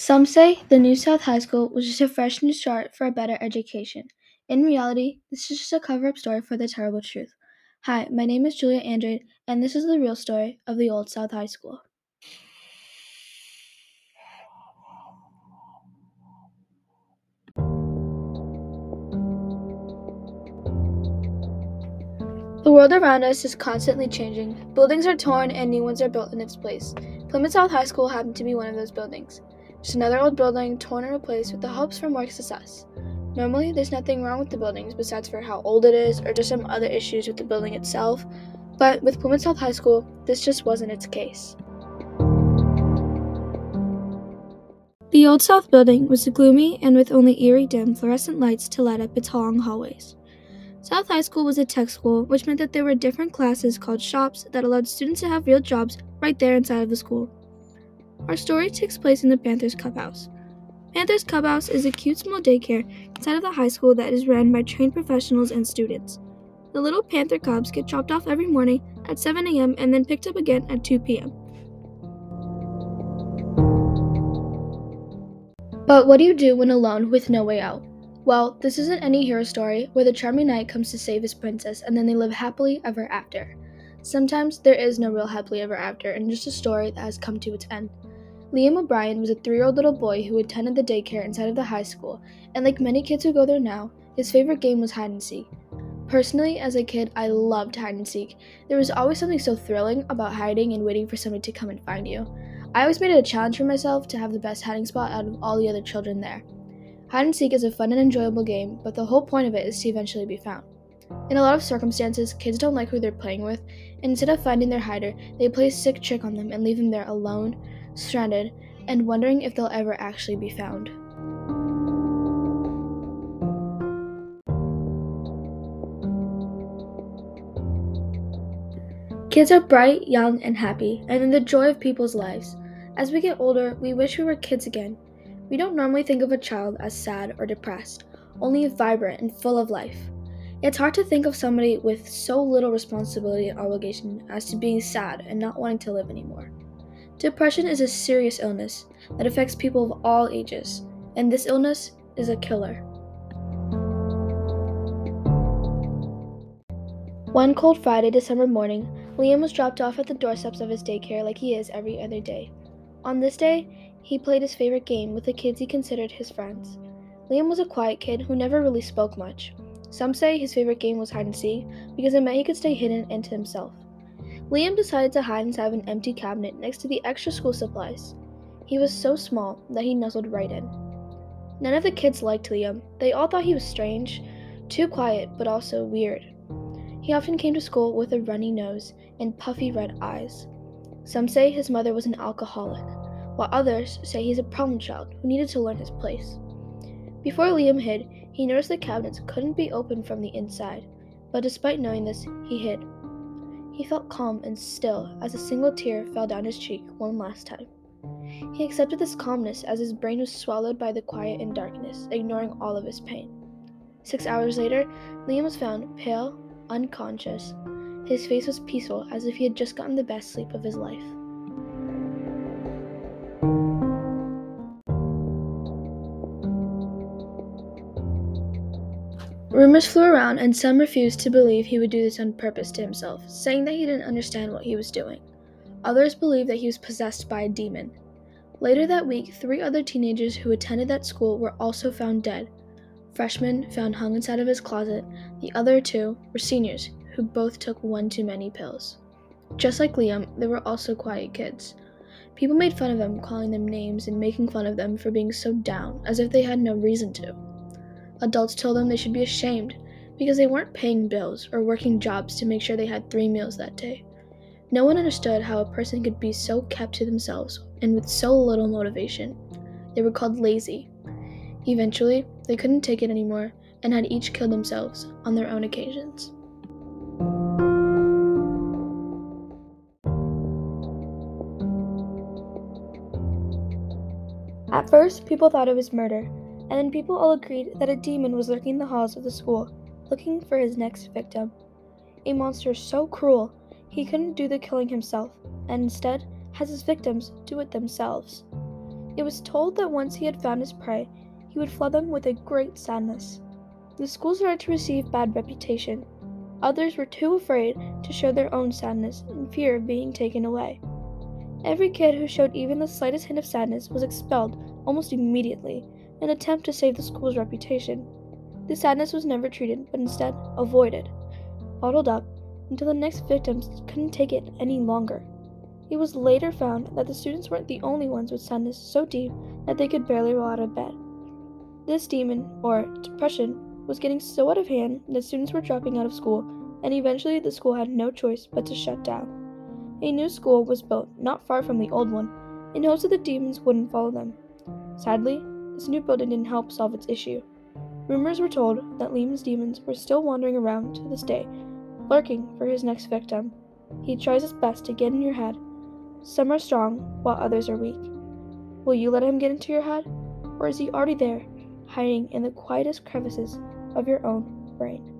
Some say the new South High School was just a fresh new start for a better education. In reality, this is just a cover up story for the terrible truth. Hi, my name is Julia Andrade, and this is the real story of the old South High School. The world around us is constantly changing. Buildings are torn and new ones are built in its place. Plymouth South High School happened to be one of those buildings. Just another old building torn and replaced with the hopes for more success. Normally, there's nothing wrong with the buildings besides for how old it is or just some other issues with the building itself, but with Plymouth South High School, this just wasn't its case. The Old South building was gloomy and with only eerie dim fluorescent lights to light up its long hallways. South High School was a tech school, which meant that there were different classes called shops that allowed students to have real jobs right there inside of the school. Our story takes place in the Panthers Clubhouse. Panthers Clubhouse is a cute small daycare inside of the high school that is run by trained professionals and students. The little panther cubs get dropped off every morning at 7 a.m. and then picked up again at 2 p.m. But what do you do when alone with no way out? Well, this isn't any hero story where the charming knight comes to save his princess and then they live happily ever after. Sometimes there is no real happily ever after and just a story that has come to its end. Liam O'Brien was a three year old little boy who attended the daycare inside of the high school, and like many kids who go there now, his favorite game was hide and seek. Personally, as a kid, I loved hide and seek. There was always something so thrilling about hiding and waiting for somebody to come and find you. I always made it a challenge for myself to have the best hiding spot out of all the other children there. Hide and seek is a fun and enjoyable game, but the whole point of it is to eventually be found. In a lot of circumstances, kids don't like who they're playing with, and instead of finding their hider, they play a sick trick on them and leave them there alone, stranded, and wondering if they'll ever actually be found. Kids are bright, young, and happy, and in the joy of people's lives. As we get older, we wish we were kids again. We don't normally think of a child as sad or depressed, only vibrant and full of life. It's hard to think of somebody with so little responsibility and obligation as to being sad and not wanting to live anymore. Depression is a serious illness that affects people of all ages, and this illness is a killer. One cold Friday, December morning, Liam was dropped off at the doorsteps of his daycare like he is every other day. On this day, he played his favorite game with the kids he considered his friends. Liam was a quiet kid who never really spoke much. Some say his favorite game was hide and seek because it meant he could stay hidden and to himself. Liam decided to hide inside an empty cabinet next to the extra school supplies. He was so small that he nuzzled right in. None of the kids liked Liam. They all thought he was strange, too quiet, but also weird. He often came to school with a runny nose and puffy red eyes. Some say his mother was an alcoholic, while others say he's a problem child who needed to learn his place. Before Liam hid, he noticed the cabinets couldn't be opened from the inside, but despite knowing this, he hid. He felt calm and still as a single tear fell down his cheek one last time. He accepted this calmness as his brain was swallowed by the quiet and darkness, ignoring all of his pain. Six hours later, Liam was found pale, unconscious. His face was peaceful as if he had just gotten the best sleep of his life. Rumors flew around, and some refused to believe he would do this on purpose to himself, saying that he didn't understand what he was doing. Others believed that he was possessed by a demon. Later that week, three other teenagers who attended that school were also found dead. Freshmen found hung inside of his closet, the other two were seniors who both took one too many pills. Just like Liam, they were also quiet kids. People made fun of them, calling them names and making fun of them for being so down, as if they had no reason to. Adults told them they should be ashamed because they weren't paying bills or working jobs to make sure they had three meals that day. No one understood how a person could be so kept to themselves and with so little motivation. They were called lazy. Eventually, they couldn't take it anymore and had each killed themselves on their own occasions. At first, people thought it was murder, and then people all agreed that a demon was lurking in the halls of the school, looking for his next victim. A monster so cruel he couldn't do the killing himself, and instead has his victims do it themselves. It was told that once he had found his prey, he would flood them with a great sadness. The school started to receive bad reputation. Others were too afraid to show their own sadness in fear of being taken away. Every kid who showed even the slightest hint of sadness was expelled almost immediately, an attempt to save the school's reputation. The sadness was never treated, but instead avoided, bottled up, until the next victims couldn't take it any longer. It was later found that the students weren't the only ones with sadness so deep that they could barely roll out of bed. This demon, or depression, was getting so out of hand that students were dropping out of school, and eventually the school had no choice but to shut down. A new school was built not far from the old one, in hopes that the demons wouldn't follow them. Sadly, new building didn't help solve its issue. Rumors were told that Liam's demons were still wandering around to this day, lurking for his next victim. He tries his best to get in your head. Some are strong, while others are weak. Will you let him get into your head? Or is he already there, hiding in the quietest crevices of your own brain?